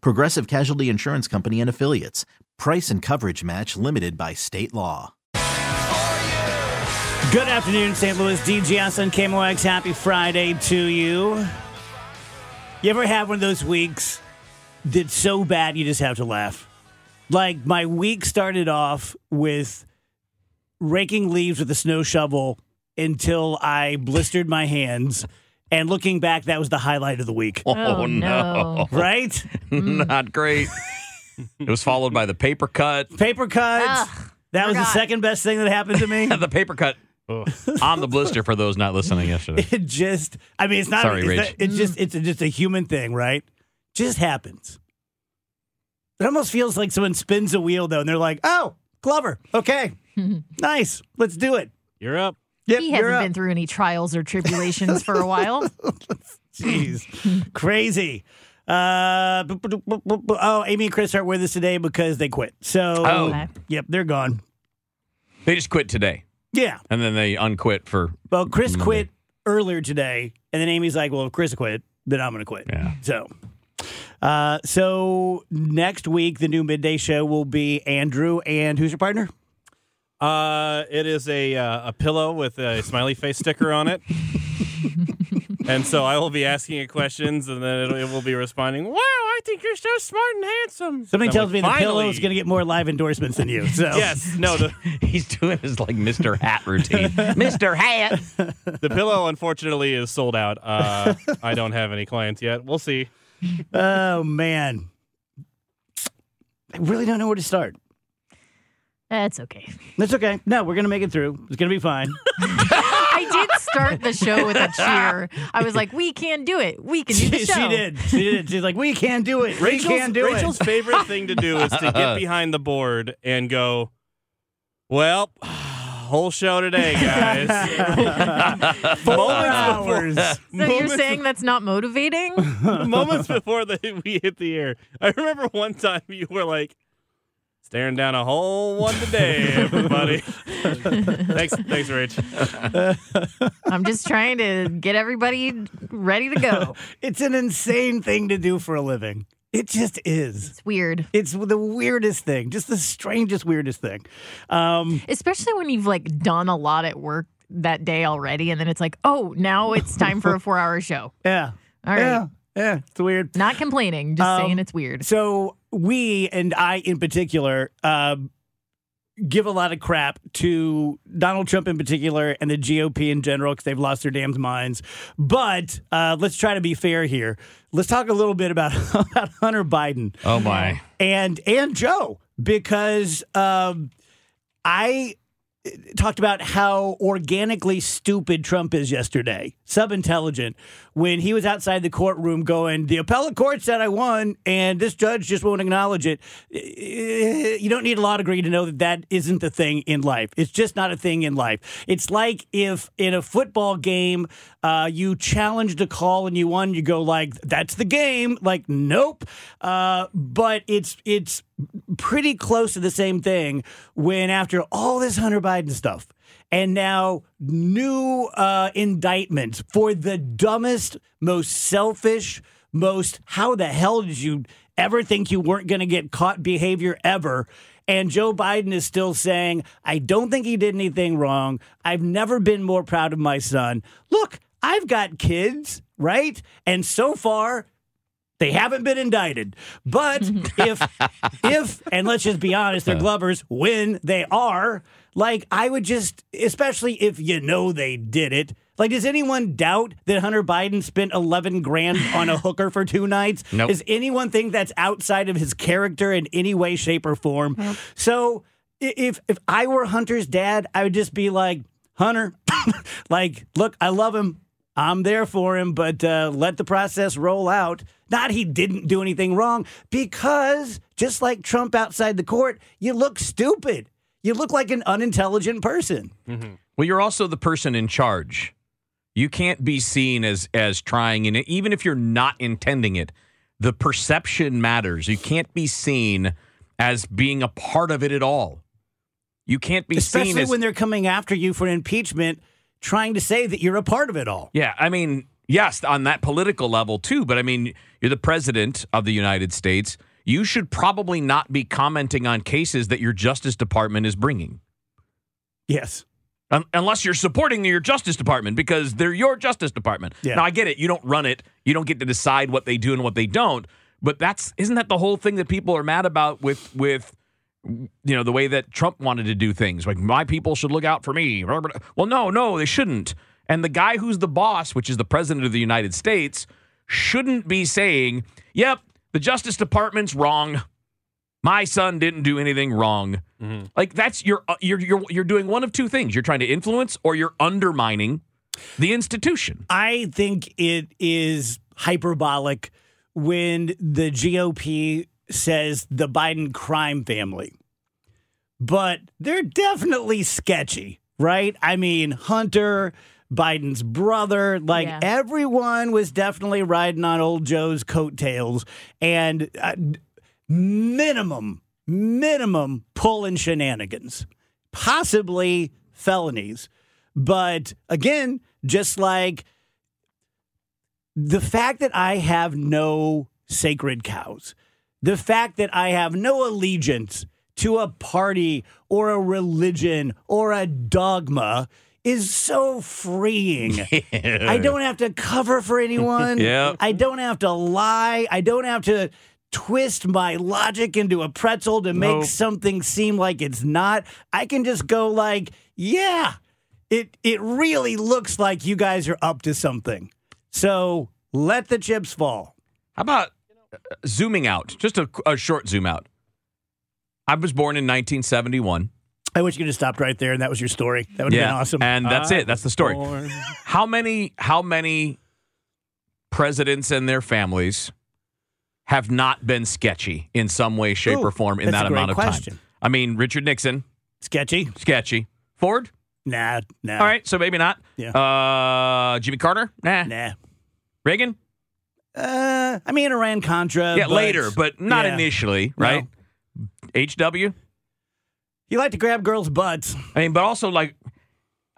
Progressive Casualty Insurance Company and Affiliates. Price and coverage match limited by state law. Good afternoon, St. Louis. DGS and KMOX. Happy Friday to you. You ever have one of those weeks that's so bad you just have to laugh? Like my week started off with raking leaves with a snow shovel until I blistered my hands. And looking back, that was the highlight of the week. Oh, Oh, no. Right? Not great. it was followed by the paper cut. Paper cuts. Ugh, that was the second best thing that happened to me. the paper cut on the blister for those not listening yesterday. it just i mean it's not Sorry, it's, Rach. not- it's just it's just a human thing right just happens it almost feels like someone spins a wheel though and they're like oh glover okay nice let's do it You're up. Yep, He hasn't been through any trials or tribulations for a while. jeez crazy uh, oh, Amy and Chris aren't with us today because they quit. So, Oh. Okay. yep, they're gone. They just quit today, Yeah. and then they unquit for Well, Chris Monday. quit earlier today, and then Amy's like, "Well, if Chris quit, then I'm going to quit." Yeah. So, uh, so next week the new midday show will be Andrew and who's your partner? Uh, it is a uh, a pillow with a smiley face sticker on it. and so I will be asking it questions, and then it, it will be responding. Wow, I think you're so smart and handsome. Somebody I'm tells like, me the pillow "Finally." is going to get more live endorsements than you. So Yes, no, the, he's doing his like Mr. Hat routine. Mr. Hat. the pillow unfortunately is sold out. Uh, I don't have any clients yet. We'll see. Oh man, I really don't know where to start. That's okay. That's okay. No, we're going to make it through. It's going to be fine. I did start the show with a cheer. I was like, we can do it. We can do she, the show. she did. She did. She's like, we can do it. We Rachel's, can do Rachel's it. favorite thing to do is to get behind the board and go, well, whole show today, guys. Four moments hours. So you're saying that's not motivating? moments before the, we hit the air. I remember one time you were like, staring down a whole one today, everybody. thanks, thanks, Rich. I'm just trying to get everybody ready to go. It's an insane thing to do for a living. It just is. It's weird. It's the weirdest thing, just the strangest, weirdest thing. Um, Especially when you've like done a lot at work that day already, and then it's like, oh, now it's time for a four hour show. yeah. All right. Yeah. Yeah. It's weird. Not complaining, just Um, saying it's weird. So we and I in particular uh, give a lot of crap to Donald Trump in particular and the GOP in general because they've lost their damned minds. But uh, let's try to be fair here. Let's talk a little bit about, about Hunter Biden Oh my. and and Joe because um, I talked about how organically stupid Trump is yesterday, sub-intelligent, when he was outside the courtroom going, "The appellate court said I won, and this judge just won't acknowledge it." Eh, You don't need a law degree to know that that isn't the thing in life. It's just not a thing in life. It's like if in a football game uh, you challenged a call and you won, you go like, "That's the game." Like, nope. Uh, but it's it's pretty close to the same thing when after all this Hunter Biden stuff and now new uh, indictments for the dumbest, most selfish, most how the hell did you ever think you weren't going to get caught behavior ever? And Joe Biden is still saying, I don't think he did anything wrong. I've never been more proud of my son. Look, I've got kids, right? And so far, They haven't been indicted. But if if and let's just be honest, they're Glovers when they are, like I would just especially if you know they did it. Like, does anyone doubt that Hunter Biden spent 11 grand on a hooker for two nights? Nope. Does anyone think that's outside of his character in any way, shape, or form? So, if if I were Hunter's dad, I would just be like, Hunter, like, look, I love him. I'm there for him, but uh, let the process roll out. Not he didn't do anything wrong, because just like Trump outside the court, you look stupid. You look like an unintelligent person. Mm-hmm. Well, you're also the person in charge. You can't be seen as as trying, and even if you're not intending it, the perception matters. You can't be seen as being a part of it at all. You can't be seen Especially as when they're coming after you for impeachment, trying to say that you're a part of it all. Yeah, I mean, yes, on that political level too, but I mean, you're the president of the United States. You should probably not be commenting on cases that your Justice Department is bringing. Yes. Un- unless you're supporting your Justice Department because they're your Justice Department. Yeah. Now I get it. You don't run it. You don't get to decide what they do and what they don't. But that's isn't that the whole thing that people are mad about with with you know the way that Trump wanted to do things. Like my people should look out for me. Well, no, no, they shouldn't. And the guy who's the boss, which is the president of the United States, shouldn't be saying, "Yep, the Justice Department's wrong. My son didn't do anything wrong." Like that's you're uh, you're you're you're doing one of two things. You're trying to influence or you're undermining the institution. I think it is hyperbolic when the GOP says the Biden crime family. But they're definitely sketchy, right? I mean, Hunter, Biden's brother, like Yeah. everyone was definitely riding on old Joe's coattails and uh, minimum, minimum pulling shenanigans, possibly felonies. But again, just like the fact that I have no sacred cows, the fact that I have no allegiance to a party or a religion or a dogma is so freeing. I don't have to cover for anyone. Yeah. I don't have to lie. I don't have to twist my logic into a pretzel to make Nope. something seem like it's not. I can just go like, yeah, it it really looks like you guys are up to something. So let the chips fall. How about uh, zooming out? Just a, a short zoom out. I was born in 1971. I wish you could have stopped right there and that was your story. That would have been awesome. And that's I it. That's the story. Born- How many how many presidents and their families have not been sketchy in some way, shape, Ooh, or form in that amount of question. time? I mean, Richard Nixon, Sketchy? sketchy. Ford, Nah, nah. all right, so maybe not. Yeah. Uh, Jimmy Carter, nah. Nah. Reagan, Uh, I mean, Iran Contra. yeah, but later, but not yeah. initially, No. right? HW, You like to grab girls' butts. I mean, but also like,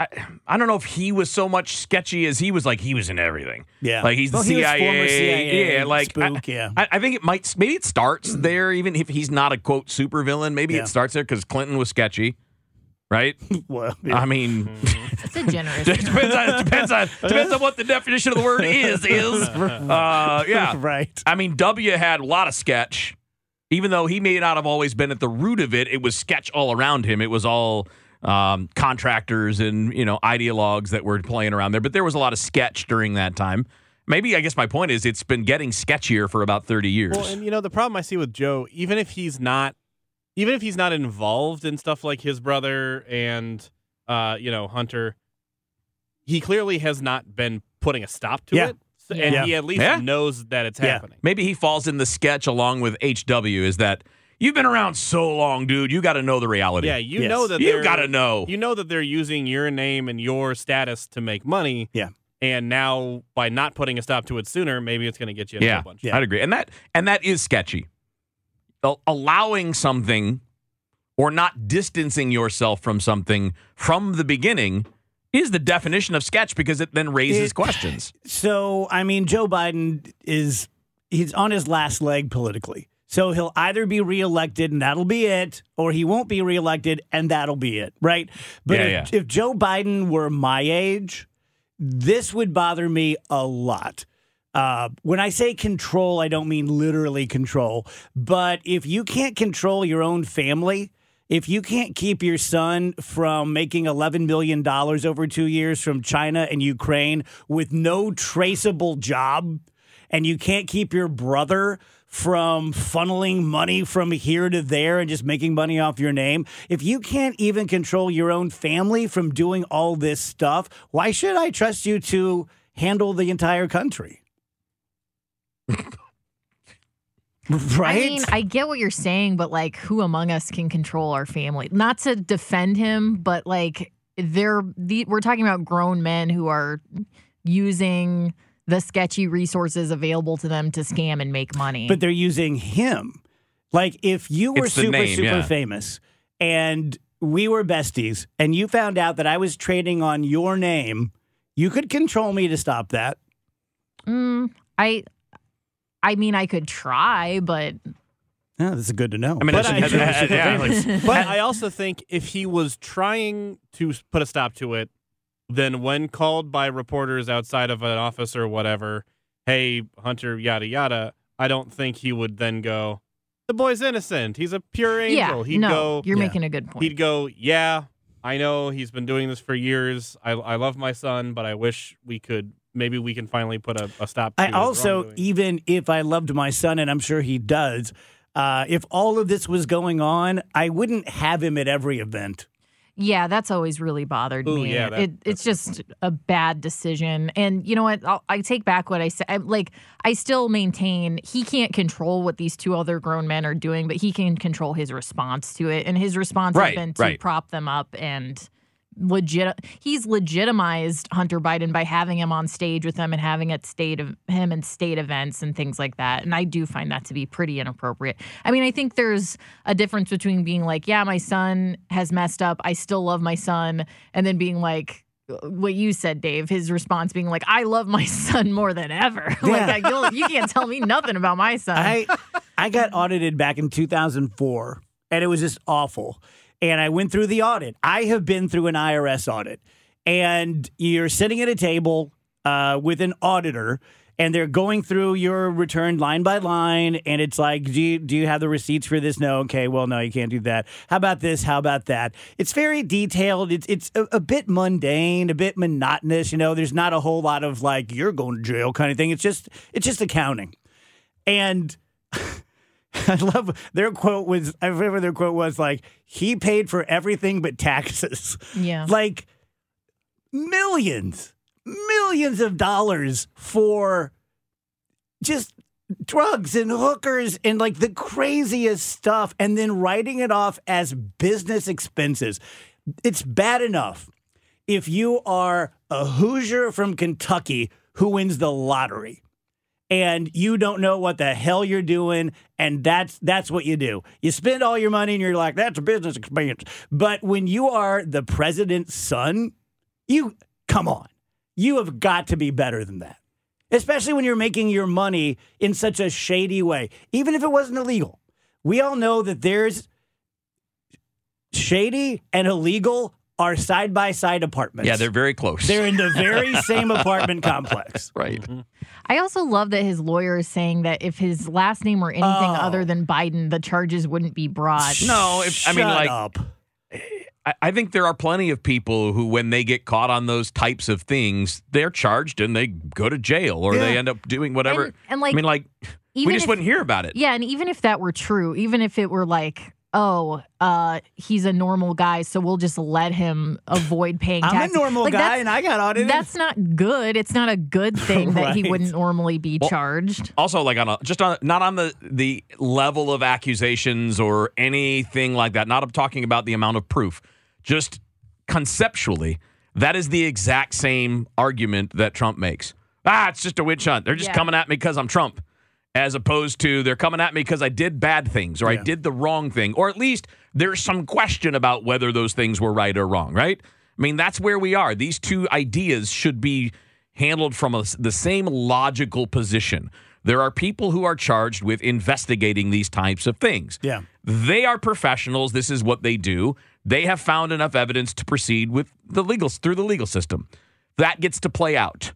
I, I don't know if he was so much sketchy as he was like he was in everything. Yeah. like he's the Well, he CIA. former CIA yeah, like spook, I, yeah. I, I think it might maybe it starts there, even if he's not a quote supervillain. Maybe Yeah. it starts there because Clinton was sketchy, right? Well, I mean, It's a generous. depends on depends on depends on what the definition of the word is is. Uh, yeah, right. I mean, W had a lot of sketch. Even though he may not have always been at the root of it, it was sketch all around him. It was all um, contractors and you know ideologues that were playing around there. But there was a lot of sketch during that time. Maybe I guess my point is it's been getting sketchier for about thirty years. Well, and you know the problem I see with Joe, even if he's not, even if he's not involved in stuff like his brother and uh, you know Hunter, he clearly has not been putting a stop to Yeah. it, So- and Yeah. he at least Yeah. knows that it's Yeah. happening. Maybe he falls in the sketch along with HW. Is that you've been around so long, dude? You got to know the reality. Yeah, you Yes. know that you they're- got to know. You know that they're using your name and your status to make money. Yeah. And now by not putting a stop to it sooner, maybe it's going to get you in a yeah, whole bunch. Yeah. I'd agree, and that and that is sketchy. Allowing something or not distancing yourself from something from the beginning is the definition of sketch because it then raises It- questions. So, I mean, Joe Biden is he's on his last leg politically. So he'll either be reelected and that'll be it, or he won't be reelected and that'll be it, right? But Yeah, if, if Joe Biden were my age, this would bother me a lot Uh, when I say control, I don't mean literally control. But if you can't control your own family, if you can't keep your son from making $11 million over two years from China and Ukraine with no traceable job, and you can't keep your brother from funneling money from here to there and just making money off your name, if you can't even control your own family from doing all this stuff, why should I trust you to handle the entire country? right? I mean, I get what you're saying, but like, who among us can control our family? Not to defend him, but like, they're the, we're talking about grown men who are using the sketchy resources available to them to scam and make money. but they're using him. Like if you were It's super name, super yeah. famous and we were besties and you found out that I was trading on your name, you could control me to stop that. Mm, I, I mean, I could try, but Yeah, that's good to know. I mean, But has- I- has- yeah, But I also think if he was trying to put a stop to it, then when called by reporters outside of an office or whatever, hey, Hunter, yada, yada, I don't think he would then go, the boy's innocent. He's a pure angel. yeah, he'd no, go, you're Yeah. making a good point. he'd go, yeah, I know he's been doing this for years. I, I love my son, but I wish we could, maybe we can finally put a, a stop to I also, wrongdoing." even if I loved my son, and I'm sure he does, uh, if all of this was going on, I wouldn't have him at every event. Yeah, that's always really bothered Ooh, me. yeah, that- it, it's just a bad decision. And you know what? I'll, I take back what I said. I, like, I still maintain he can't control what these two other grown men are doing, but he can control his response to it. And his response Right, has been to right. prop them up and legit. He's legitimized Hunter Biden by having him on stage with him and having it state of him and state events and things like that. And I do find that to be pretty inappropriate. I mean, I think there's a difference between being like, yeah, my son has messed up. I still love my son. And then being like, what you said, Dave, his response being like, I love my son more than ever. like, I, you'll- you can't tell me nothing about my son. I I got audited back in 2004, and it was just awful. And I went through the audit. I have been through an IRS audit, and you're sitting at a table uh, with an auditor. And they're going through your return line by line, and it's like, do you, do you have the receipts for this? No, okay, well, no, you can't do that. How about this? How about that? It's very detailed. It's it's a, a bit mundane, a bit monotonous. You know, there's not a whole lot of like you're going to jail kind of thing. It's just it's just accounting, and I love their quote was I remember their quote was like he paid for everything but taxes. yeah. Like millions, millions of dollars for just drugs and hookers and like the craziest stuff and then writing it off as business expenses. It's bad enough if you are a Hoosier from Kentucky who wins the lottery and you don't know what the hell you're doing and that's that's what you do. You spend all your money and you're like that's a business expense. But when you are the president's son you come on. You have got to be better than that especially when you're making your money in such a shady way even if it wasn't illegal. We all know that there's shady and illegal are side by side apartments yeah, they're very close. they're in the very same apartment complex right. Mm-hmm. I also love that his lawyer is saying that if his last name were anything Oh. other than Biden, the charges wouldn't be brought. No, if, I mean, like, up. I, I think there are plenty of people who, when they get caught on those types of things, they're charged and they go to jail or they end up doing whatever. And, and like, I mean, like, we just if- wouldn't hear about it. Yeah, and even if that were true, even if it were like, oh, uh, he's a normal guy, so we'll just let him avoid paying I'm taxes. a normal Like, guy that's- and I got audited. That's not good. It's not a good thing that he wouldn't normally be Well, charged. also like on a just on not on the the level of accusations or anything like that not talking about the amount of proof just conceptually that is the exact same argument that Trump makes ah it's just a witch hunt they're just Yeah. coming at me because I'm Trump as opposed to they're coming at me because I did bad things or I did the wrong thing or at least there's some question about whether those things were right or wrong right I mean that's where we are these two ideas should be handled from a, the same logical position. There are people who are charged with investigating these types of things. Yeah. They are professionals. This is what they do. They have found enough evidence to proceed with the legal through the legal system. That gets to play out.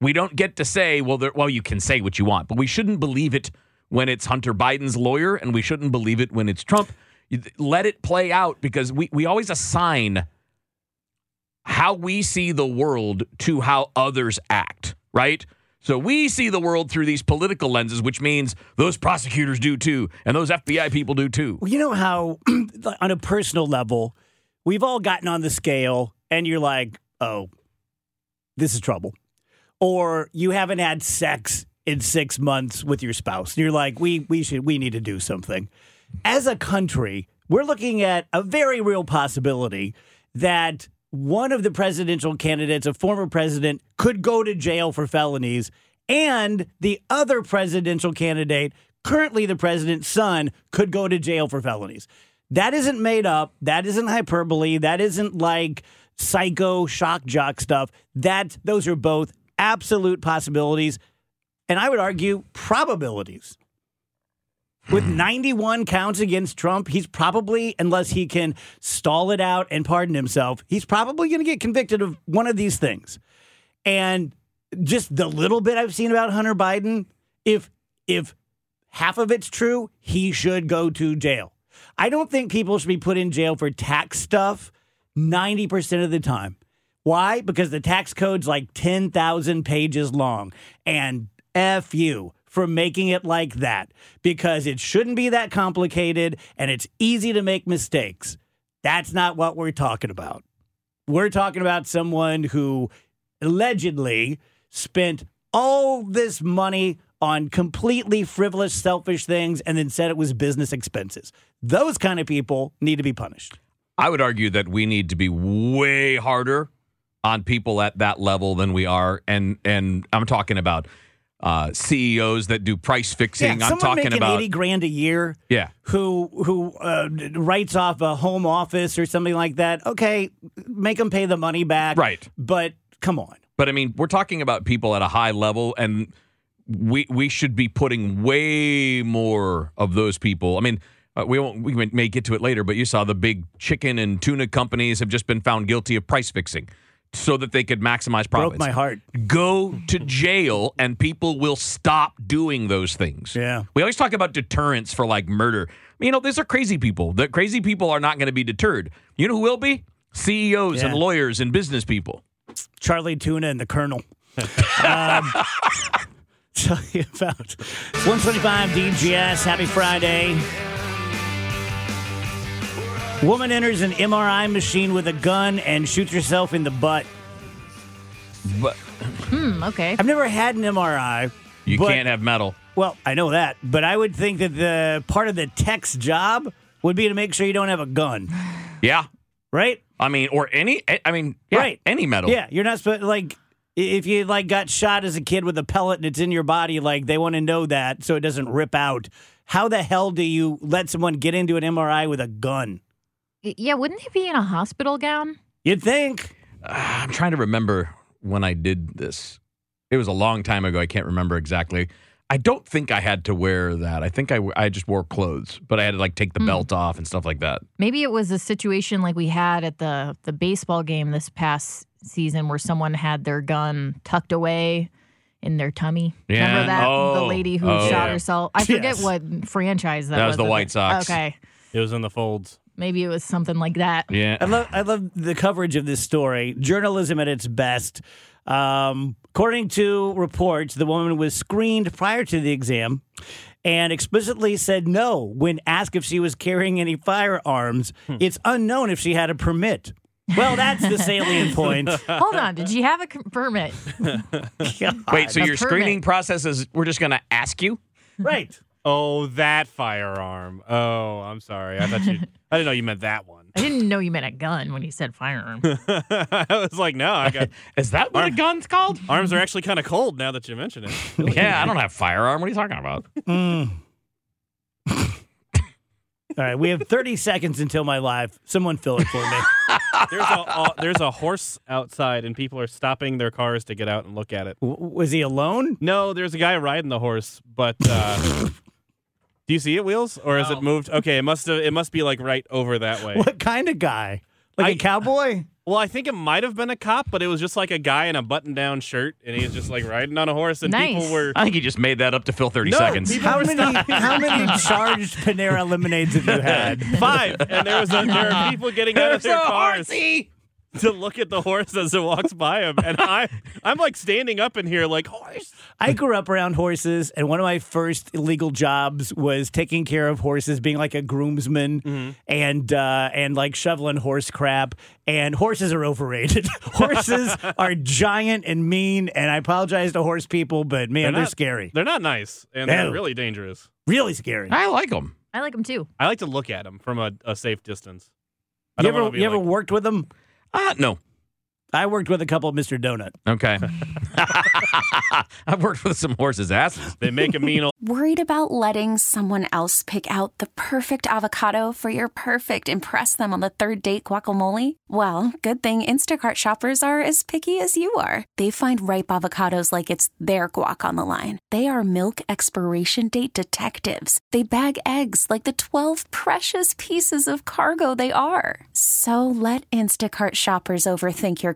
We don't get to say, well, there, well, you can say what you want, but we shouldn't believe it when it's Hunter Biden's lawyer, and we shouldn't believe it when it's Trump. Let it play out because we, we always assign how we see the world to how others act, right? So we see the world through these political lenses, which means those prosecutors do too, and those FBI people do too. Well, you know how, on a personal level, we've all gotten on the scale and you're like, oh, this is trouble. Or you haven't had sex in six months with your spouse. You're like, we, we should, we need to do something. As a country, we're looking at a very real possibility that one of the presidential candidates, a former president, could go to jail for felonies, and the other presidential candidate, currently the president's son, could go to jail for felonies. That isn't made up. That isn't hyperbole. That isn't like psycho shock jock stuff. That those are both absolute possibilities, and I would argue probabilities. With hmm. 91 counts against Trump, he's probably, unless he can stall it out and pardon himself, he's probably going to get convicted of one of these things. And just the little bit I've seen about Hunter Biden, if if half of it's true, he should go to jail. I don't think people should be put in jail for tax stuff 90% of the time. Why? Because the tax code's like 10,000 pages long. And F you for making it like that because it shouldn't be that complicated and it's easy to make mistakes. That's not what we're talking about. We're talking about someone who allegedly spent all this money on completely frivolous, selfish things and then said it was business expenses. Those kind of people need to be punished. I would argue that we need to be way harder on people at that level than we are, and and I'm talking about uh, CEOs that do price fixing. I'm someone talking about 80 grand a year. Yeah. Who who uh, writes off a home office or something like that? Okay, make them pay the money back. Right. But come on. But I mean, we're talking about people at a high level, and we we should be putting way more of those people. I mean, uh, we won't we may get to it later, but you saw the big chicken and tuna companies have just been found guilty of price fixing, so that they could maximize profits. Broke my heart. Go to jail, and people will stop doing those things. Yeah. We always talk about deterrence for like murder. You know, these are crazy people. The crazy people are not going to be deterred. You know who will be? CEOs and lawyers and business people. Charlie Tuna and the Colonel. um, tell you about 125 DGS. Happy Friday. Woman enters an MRI machine with a gun and shoots herself in the butt. But Hmm, okay. I've never had an MRI. you but- can't have metal. Well, I know that, but I would think that the part of the tech's job would be to make sure you don't have a gun, Yeah. right? I mean, or any, I mean, yeah, Right. any metal. Yeah, you're not supposed like i- if you like got shot as a kid with a pellet and it's in your body, like they want to know that so it doesn't rip out. How the hell do you let someone get into an MRI with a gun? Y- Yeah, wouldn't they be in a hospital gown? You'd think. Ah, I'm trying to remember when I did this. It was a long time ago. I can't remember exactly. I don't think I had to wear that. I think I, I just wore clothes, but I had to like take the hmm. belt off and stuff like that. Maybe it was a situation like we had at the the baseball game this past season where someone had their gun tucked away in their tummy. Yeah. Remember that the Oh. lady who Oh. shot Yeah. herself? I forget Yes. what franchise that, That was the was. White Sox. Okay. It was in the folds. Maybe it was something like that. Yeah. I love I love the coverage of this story. Journalism at its best. Um, according to reports, the woman was screened prior to the exam and explicitly said no when asked if she was carrying any firearms. It's unknown if she had a permit. Well, that's the salient point. Hold on. Did you have a c- permit? Wait, so A your permit. screening process is we're just going to ask you? right. Oh, that firearm. Oh, I'm sorry. I thought you. I didn't know you meant that one. I didn't know you meant a gun when you said firearm. I was like, no, I got Is that what a gun's called? arms are actually kind of cold now that you mention it. yeah, I don't have firearm. What are you talking about? All right, we have 30 seconds until my live. Someone fill it for me. There's a, a there's a horse outside, and people are stopping their cars to get out and look at it. W- was he alone? No, there's a guy riding the horse, but uh, do you see it, Wheels, or is it moved? Okay, it must have, it must be like right over that way. What kind of guy? Like a I- cowboy? Well, I think it might have been a cop, but it was just like a guy in a button-down shirt, and he was just like riding on a horse, and Nice. people were. I think he just made that up to fill 30 No, seconds. people How many how many charged Panera lemonades have you had? Five, and there was a, there are people getting out of their a cars horsey! to look at the horse as it walks by him, and I I'm like standing up in here like horse. I grew up around horses, and one of my first illegal jobs was taking care of horses, being like a groomsman, and uh, and like shoveling horse crap. And horses are overrated. horses are giant and mean, and I apologize to horse people, but man, they're, not- scary. They're not nice, and No. they're really dangerous. Really scary. I like them. I like them too. I like to look at them from a, a safe distance. I You ever be you ever worked with them? Uh, no. I worked with a couple of Mr. Donut. Okay. I've worked with some horses' asses. They make a mean. Worried about letting someone else pick out the perfect avocado for your perfect impress them on the third date guacamole? Well, good thing Instacart shoppers are as picky as you are. They find ripe avocados like it's their guac on the line. They are milk expiration date detectives. They bag eggs like the 12 precious pieces of cargo they are. So let Instacart shoppers overthink your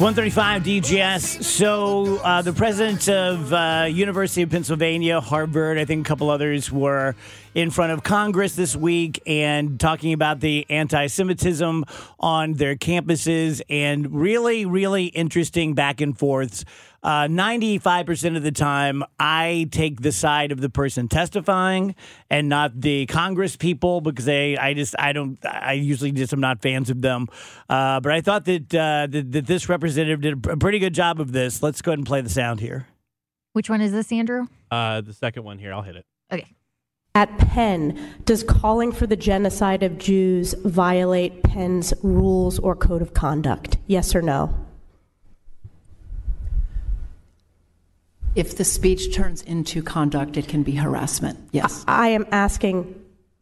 135 DGS. So uh, the president of uh, University of Pennsylvania, Harvard, I think a couple others were in front of Congress this week and talking about the anti-Semitism on their campuses and really, really interesting back and forths. Uh, 95% of the time, I take the side of the person testifying and not the Congress people because they, I just, I don't, I usually just am not fans of them. Uh, but I thought that, uh, that, that this representative did a pretty good job of this. Let's go ahead and play the sound here. Which one is this, Andrew? Uh, the second one here, I'll hit it. Okay. At Penn, does calling for the genocide of Jews violate Penn's rules or code of conduct? Yes or no? If the speech turns into conduct, it can be harassment. Yes. I am asking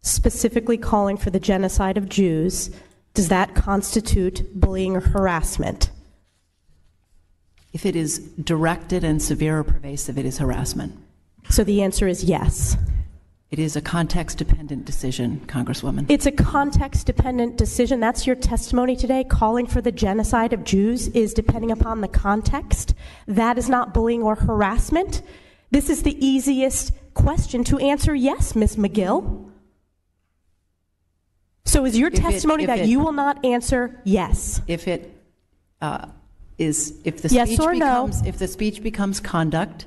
specifically calling for the genocide of Jews. Does that constitute bullying or harassment? If it is directed and severe or pervasive, it is harassment. So the answer is yes. It is a context dependent decision, Congresswoman. It's a context dependent decision. That's your testimony today. Calling for the genocide of Jews is depending upon the context. That is not bullying or harassment. This is the easiest question to answer yes, Ms. Magill. So is your If testimony if that it- you will not answer yes? if it uh, is, if the Yes speech or no? becomes, if the speech becomes conduct,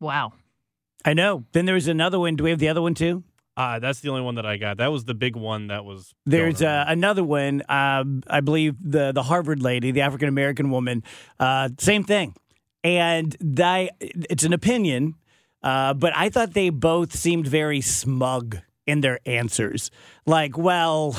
Wow. I know. Then there was another one. Do we have the other one too? Uh, that's the only one that I got. That was the big one that was. There's uh, another one. Um, I believe the the Harvard lady, the African American woman, uh, same thing. And they, it's an opinion, uh, but I thought they both seemed very smug in their answers. Like, well,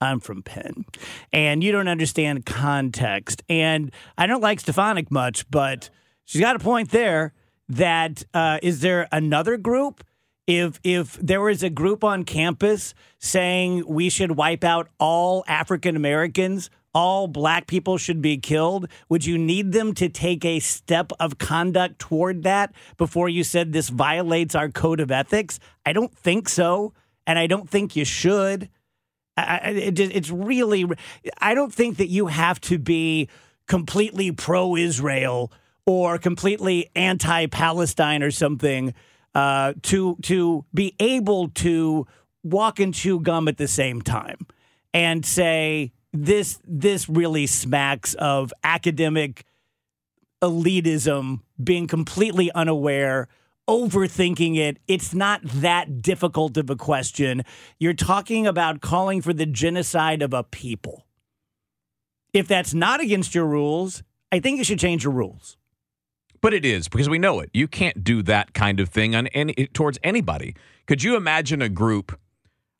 I'm from Penn, and you don't understand context. And I don't like Stefanik much, but she's got a point there. That uh, is there another group? If if there was a group on campus saying we should wipe out all African Americans, all black people should be killed, would you need them to take a step of conduct toward that before you said this violates our code of ethics? I don't think so, and I don't think you should. I, it, it's really, I don't think that you have to be completely pro Israel or completely anti Palestine or something uh, to to be able to walk and chew gum at the same time and say this this really smacks of academic elitism, being completely unaware, overthinking it. It's not that difficult of a question. You're talking about calling for the genocide of a people. If that's not against your rules, I think you should change your rules. But it is because we know it. You can't do that kind of thing on any towards anybody. Could you imagine a group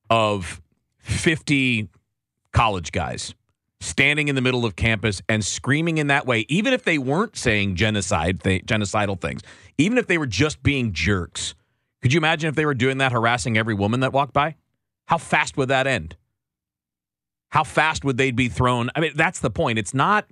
of 50 college guys standing in the middle of campus and screaming in that way even if they weren't saying genocide th- genocidal things, even if they were just being jerks. Could you imagine if they were doing that harassing every woman that walked by? How fast would that end? How fast would they be thrown? I mean, that's the point. It's not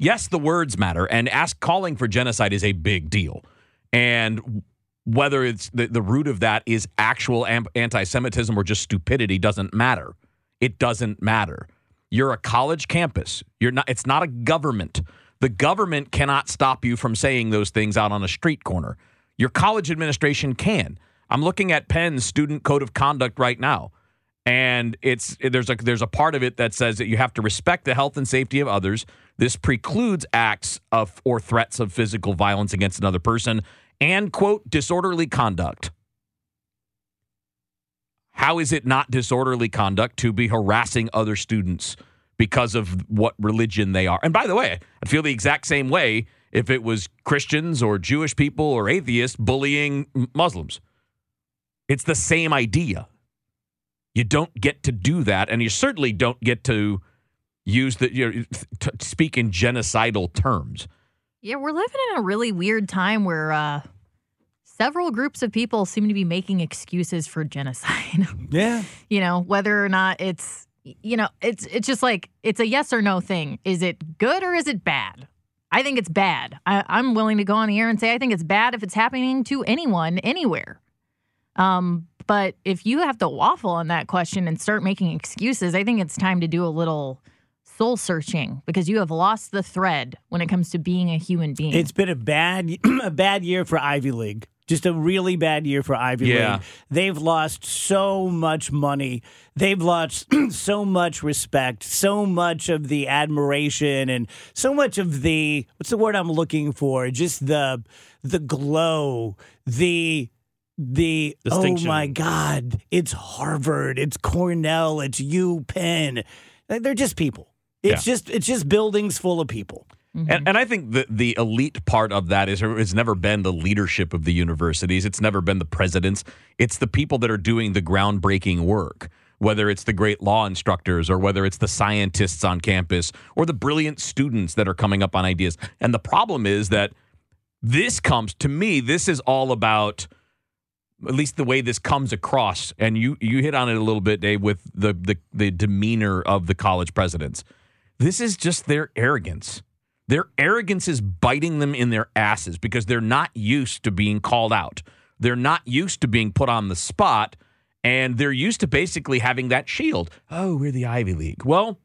yes, the words matter, and ask calling for genocide is a big deal. And whether it's the, the root of that is actual anti-Semitism or just stupidity doesn't matter. It doesn't matter. You're a college campus. You're not. It's not a government. The government cannot stop you from saying those things out on a street corner. Your college administration can. I'm looking at Penn's student code of conduct right now and it's there's a there's a part of it that says that you have to respect the health and safety of others. This precludes acts of or threats of physical violence against another person and quote disorderly conduct. How is it not disorderly conduct to be harassing other students because of what religion they are? And by the way, I'd feel the exact same way if it was Christians or Jewish people or atheists bullying Muslims. It's the same idea. You don't get to do that, and you certainly don't get to use the you know, to speak in genocidal terms. Yeah, we're living in a really weird time where uh, several groups of people seem to be making excuses for genocide. Yeah. you know, whether or not it's you know, it's it's just like it's a yes or no thing. Is it good or is it bad? I think it's bad. I, I'm willing to go on the air and say I think it's bad if it's happening to anyone anywhere. Um, but if you have to waffle on that question and start making excuses, I think it's time to do a little soul searching because you have lost the thread when it comes to being a human being. It's been a bad a bad year for Ivy League. Just a really bad year for Ivy Yeah. League. They've lost so much money. They've lost so much respect, so much of the admiration and so much of the what's the word I'm looking for? Just the the glow, the the oh my god, it's Harvard, it's Cornell, it's U Penn. They're just people. It's just it's just buildings full of people. Mm-hmm. And, and I think the, the elite part of that is has never been the leadership of the universities. It's never been the presidents. It's the people that are doing the groundbreaking work, whether it's the great law instructors or whether it's the scientists on campus or the brilliant students that are coming up on ideas. And the problem is that this comes to me, this is all about at least the way this comes across. And you you hit on it a little bit, Dave, with the the, the demeanor of the college presidents. This is just their arrogance. Their arrogance is biting them in their asses because they're not used to being called out. They're not used to being put on the spot, and they're used to basically having that shield. Oh, we're the Ivy League. Well,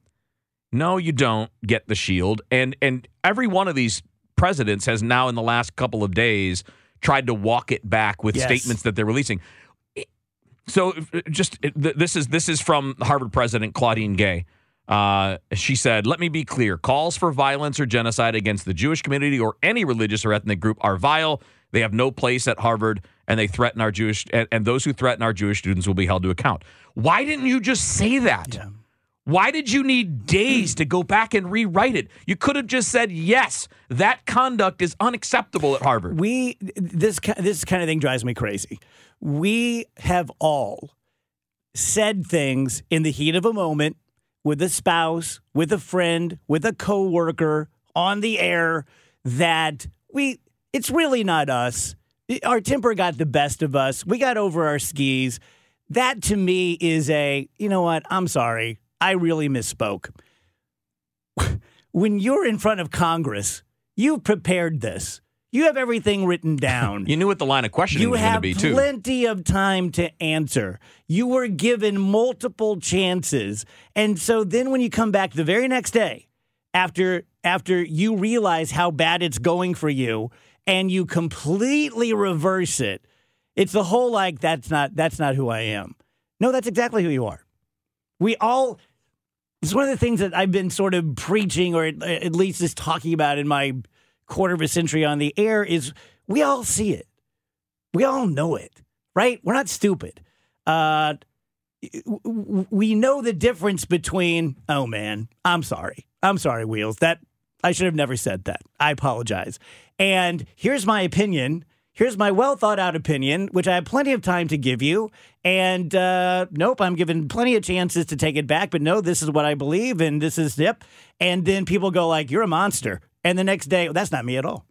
no, you don't get the shield. And and every one of these presidents has now in the last couple of days tried to walk it back with Yes. statements that they're releasing. So just this is this is from the Harvard president Claudine Gay. Uh, she said, "Let me be clear: calls for violence or genocide against the Jewish community or any religious or ethnic group are vile. They have no place at Harvard, and they threaten our Jewish and, and those who threaten our Jewish students will be held to account." Why didn't you just say that? Why did you need days to go back and rewrite it? You could have just said, "Yes, that conduct is unacceptable at Harvard." we this this kind of thing drives me crazy. We have all said things in the heat of a moment with a spouse, with a friend, with a coworker on the air that we it's really not us. Our temper got the best of us. We got over our skis. That to me is a, you know what? I'm sorry. I really misspoke. When you're in front of Congress, you've prepared this. You have everything written down. You knew what the line of questioning You was going to be too. plenty of time to answer. You were given multiple chances. And so then when you come back the very next day, after after you realize how bad it's going for you and you completely reverse it, it's the whole like that's not that's not who I am. No, that's exactly who you are. We all it's one of the things that I've been sort of preaching or at, at least just talking about in my quarter of a century on the air is we all see it. We all know it, right? We're not stupid. Uh, we know the difference between, oh man, I'm sorry. I'm sorry, Wheels. That I should have never said that. I apologize. And here's my opinion. Here's my well thought out opinion, which I have plenty of time to give you. And uh, nope, I'm given plenty of chances to take it back. But no, this is what I believe, and this is yep. And then people go like, "You're a monster," and the next day, that's not me at all.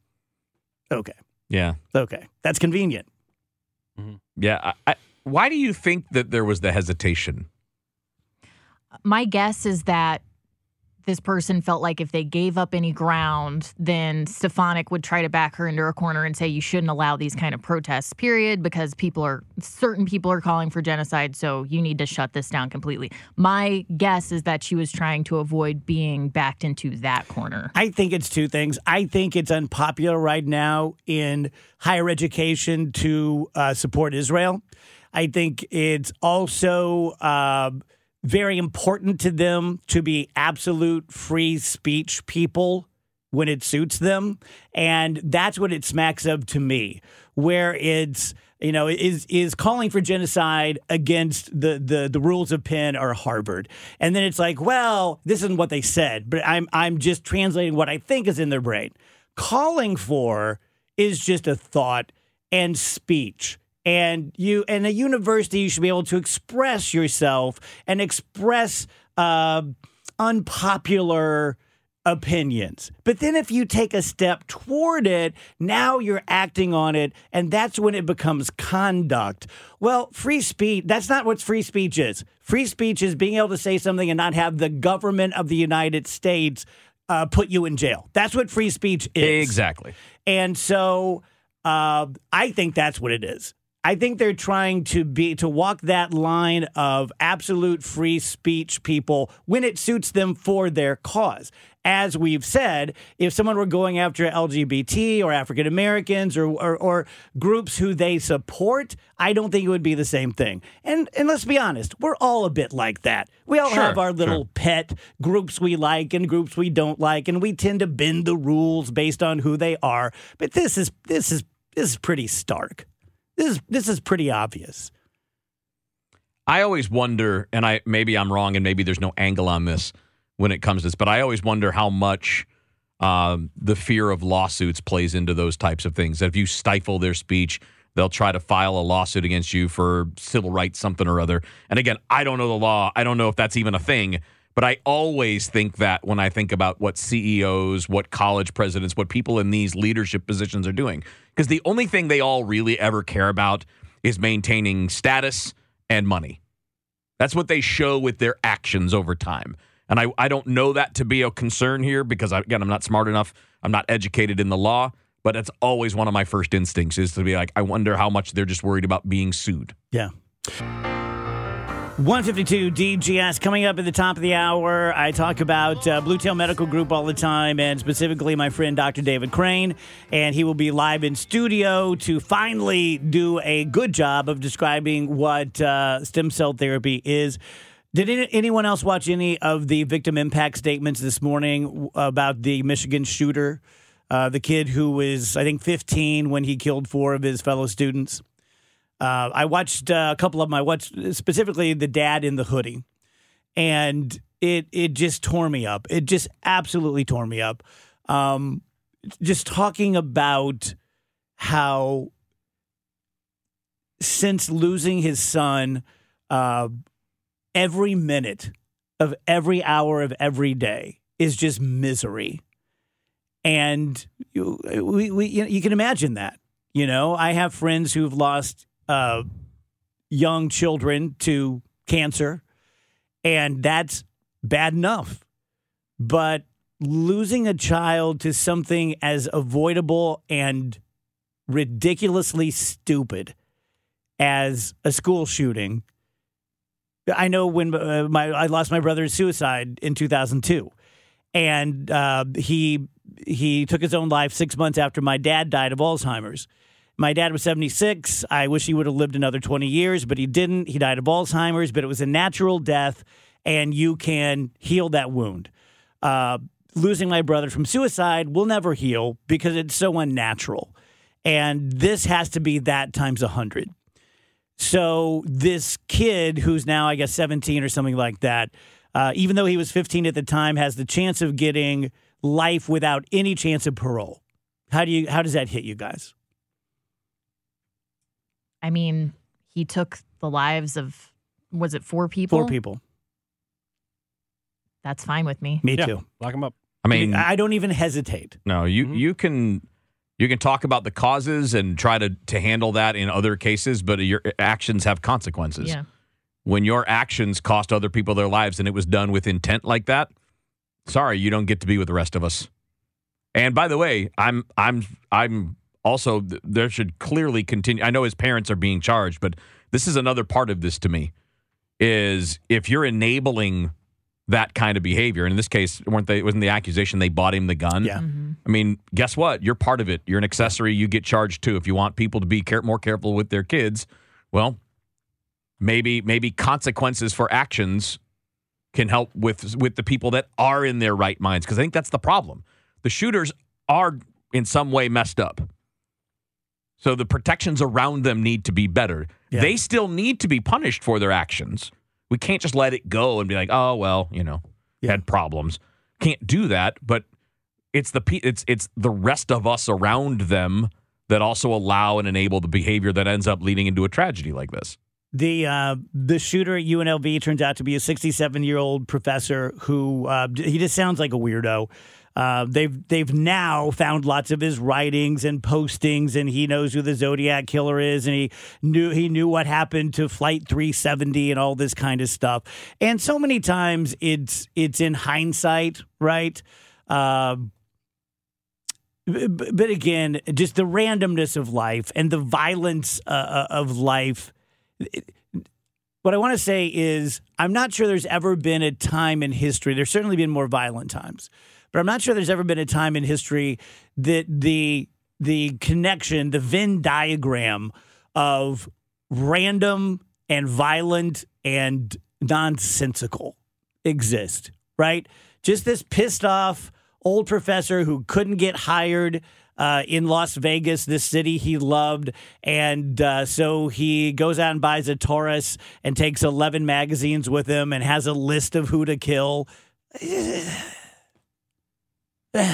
Okay, yeah. okay, that's convenient. Mm-hmm. Yeah. I, I, why do you think that there was the hesitation? My guess is that this person felt like if they gave up any ground, then Stefanik would try to back her into a corner and say you shouldn't allow these kind of protests, period, because people are certain people are calling for genocide, so you need to shut this down completely. My guess is that she was trying to avoid being backed into that corner. I think it's two things. I think it's unpopular right now in higher education to uh, support Israel. I think it's also uh, very important to them to be absolute free speech people when it suits them. And that's what it smacks of to me, where it's, you know, is is calling for genocide against the, the the rules of Penn or Harvard. And then it's like, well, this isn't what they said, but I'm I'm just translating what I think is in their brain. Calling for is just a thought and speech and you and a university you should be able to express yourself and express uh, unpopular opinions. But then if you take a step toward it now you're acting on it and that's when it becomes conduct. Well free speech that's not what free speech is. Free speech is being able to say something and not have the government of the united states uh, put you in jail. That's what free speech is. Exactly. and so uh, I think that's what it is. I think they're trying to be to walk that line of absolute free speech people when it suits them for their cause. As we've said, if someone were going after LGBT or African Americans or, or or groups who they support, I don't think it would be the same thing. And and let's be honest, we're all a bit like that. We all Sure, have our little sure. pet groups we like and groups we don't like, and we tend to bend the rules based on who they are. But this is this is this is pretty stark. This is this is pretty obvious. I always wonder, and I maybe I'm wrong, and maybe there's no angle on this when it comes to this, but I always wonder how much um, the fear of lawsuits plays into those types of things. That if you stifle their speech, they'll try to file a lawsuit against you for civil rights something or other. And again, I don't know the law. I don't know if that's even a thing. But I always think that when I think about what CEOs, what college presidents, what people in these leadership positions are doing, because the only thing they all really ever care about is maintaining status and money. That's what they show with their actions over time. And I, I don't know that to be a concern here because, I, again, I'm not smart enough. I'm not educated in the law. But it's always one of my first instincts is to be like, I wonder how much they're just worried about being sued. Yeah. 152 DGS coming up at the top of the hour. I talk about uh, Blue Tail Medical Group all the time, and specifically my friend Dr. David Crane. And he will be live in studio to finally do a good job of describing what uh, stem cell therapy is. Did any, anyone else watch any of the victim impact statements this morning about the Michigan shooter? Uh, the kid who was, I think, 15 when he killed four of his fellow students. Uh, I watched uh, a couple of my watch specifically the dad in the hoodie, and it it just tore me up. It just absolutely tore me up. Um, just talking about how since losing his son, uh, every minute of every hour of every day is just misery. And you, we, we, you, you can imagine that. You know, I have friends who've lost uh, young children to cancer, and that's bad enough. But losing a child to something as avoidable and ridiculously stupid as a school shooting. I know when uh, my I lost my brother to suicide in 2002, and uh, he he took his own life six months after my dad died of Alzheimer's. My dad was 76. I wish he would have lived another 20 years, but he didn't. He died of Alzheimer's, but it was a natural death, and you can heal that wound. Uh, losing my brother from suicide will never heal because it's so unnatural. And this has to be that times a 100. So this kid, who's now, I guess, 17 or something like that, uh, even though he was 15 at the time, has the chance of getting life without any chance of parole. How do you? How does that hit you guys? I mean, he took the lives of was it four people? Four people. That's fine with me. Me Yeah, too. Lock him up. I mean, I don't even hesitate. no, you Mm-hmm. you can you can talk about the causes and try to to handle that in other cases, but your actions have consequences. Yeah. When your actions cost other people their lives and it was done with intent like that, sorry, you don't get to be with the rest of us. And by the way, I'm I'm I'm also there should clearly continue. I know his parents are being charged, but this is another part of this to me is if you're enabling that kind of behavior. And in this case, weren't they? Wasn't the accusation they bought him the gun? Yeah. Mm-hmm. I mean, guess what? You're part of it. You're an accessory. You get charged too. If you want people to be care- more careful with their kids, well, maybe maybe consequences for actions can help with with the people that are in their right minds. Because I think that's the problem. The shooters are in some way messed up. So the protections around them need to be better. Yeah. They still need to be punished for their actions. We can't just let it go and be like, oh well, you know, Yeah. had problems. Can't do that. But it's the it's it's the rest of us around them that also allow and enable the behavior that ends up leading into a tragedy like this. The uh, the shooter at UNLV turns out to be a 67 year old professor who uh, he just sounds like a weirdo. Uh, they've they've now found lots of his writings and postings, and he knows who the Zodiac killer is, and he knew he knew what happened to Flight 370 and all this kind of stuff. And so many times it's it's in hindsight, right? B- but again, just the randomness of life and the violence uh, uh, of life. What I want to say is, I'm not sure there's ever been a time in history. There's certainly been more violent times, but I'm not sure there's ever been a time in history that the the connection, the Venn diagram of random and violent and nonsensical exist. Right? Just this pissed off old professor who couldn't get hired uh, in Las Vegas, this city he loved. And uh, so he goes out and buys a Taurus and takes 11 magazines with him and has a list of who to kill.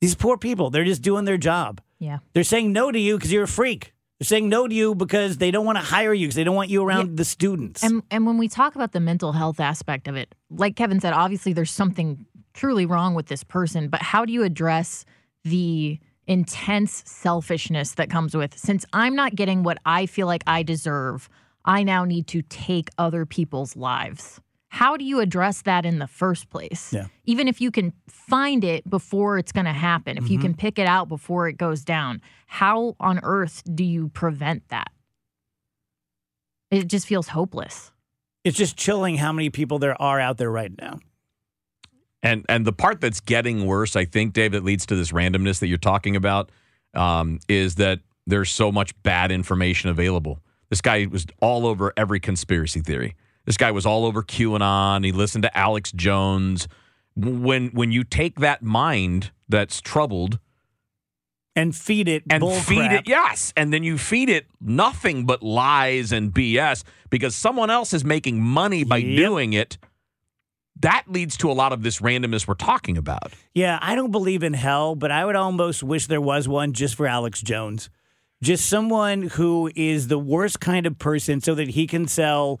These poor people, they're just doing their job. Yeah. They're saying no to you because you're a freak. They're saying no to you because they don't want to hire you because they don't want you around the students. And and when we talk about the mental health aspect of it, like Kevin said, obviously there's something truly wrong with this person, but how do you address the intense selfishness that comes with since I'm not getting what I feel like I deserve, I now need to take other people's lives. How do you address that in the first place? Yeah. Even if you can find it before it's going to happen, if you Mm-hmm. can pick it out before it goes down, how on earth do you prevent that? It just feels hopeless. it's just chilling how many people there are out there right now. And and the part that's getting worse, I think, Dave, that leads to this randomness that you're talking about, um, is that there's so much bad information available. This guy was all over every conspiracy theory. This guy was all over QAnon. He listened to Alex Jones. When when you take that mind that's troubled and feed it and feed crap. it yes and then you feed it nothing but lies and bs because someone else is making money by Yep. doing it that leads to a lot of this randomness we're talking about Yeah, I don't believe in hell, but I would almost wish there was one just for Alex Jones. just someone who is the worst kind of person so that he can sell